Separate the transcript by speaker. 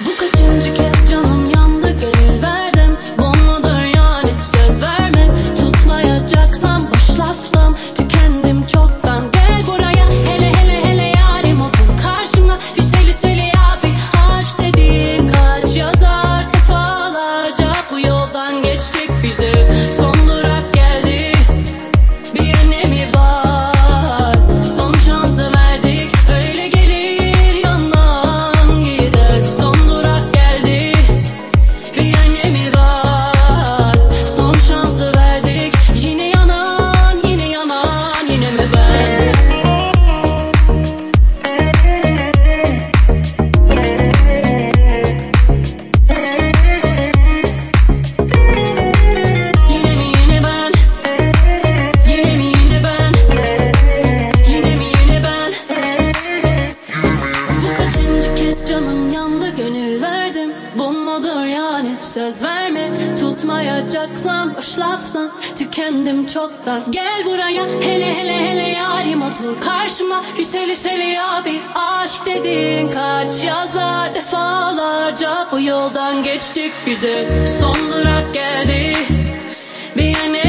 Speaker 1: Bu kaçıncı kez canım söz verme. Tutmayacaksan boş laftan Tükendim çoktan Gel buraya. Hele hele hele yarim Otur karşıma. Liseli seli abi Aşk dedin kaç yazar? Defalarca bu yoldan geçtik bize. Son durak geldi. Bir Viyana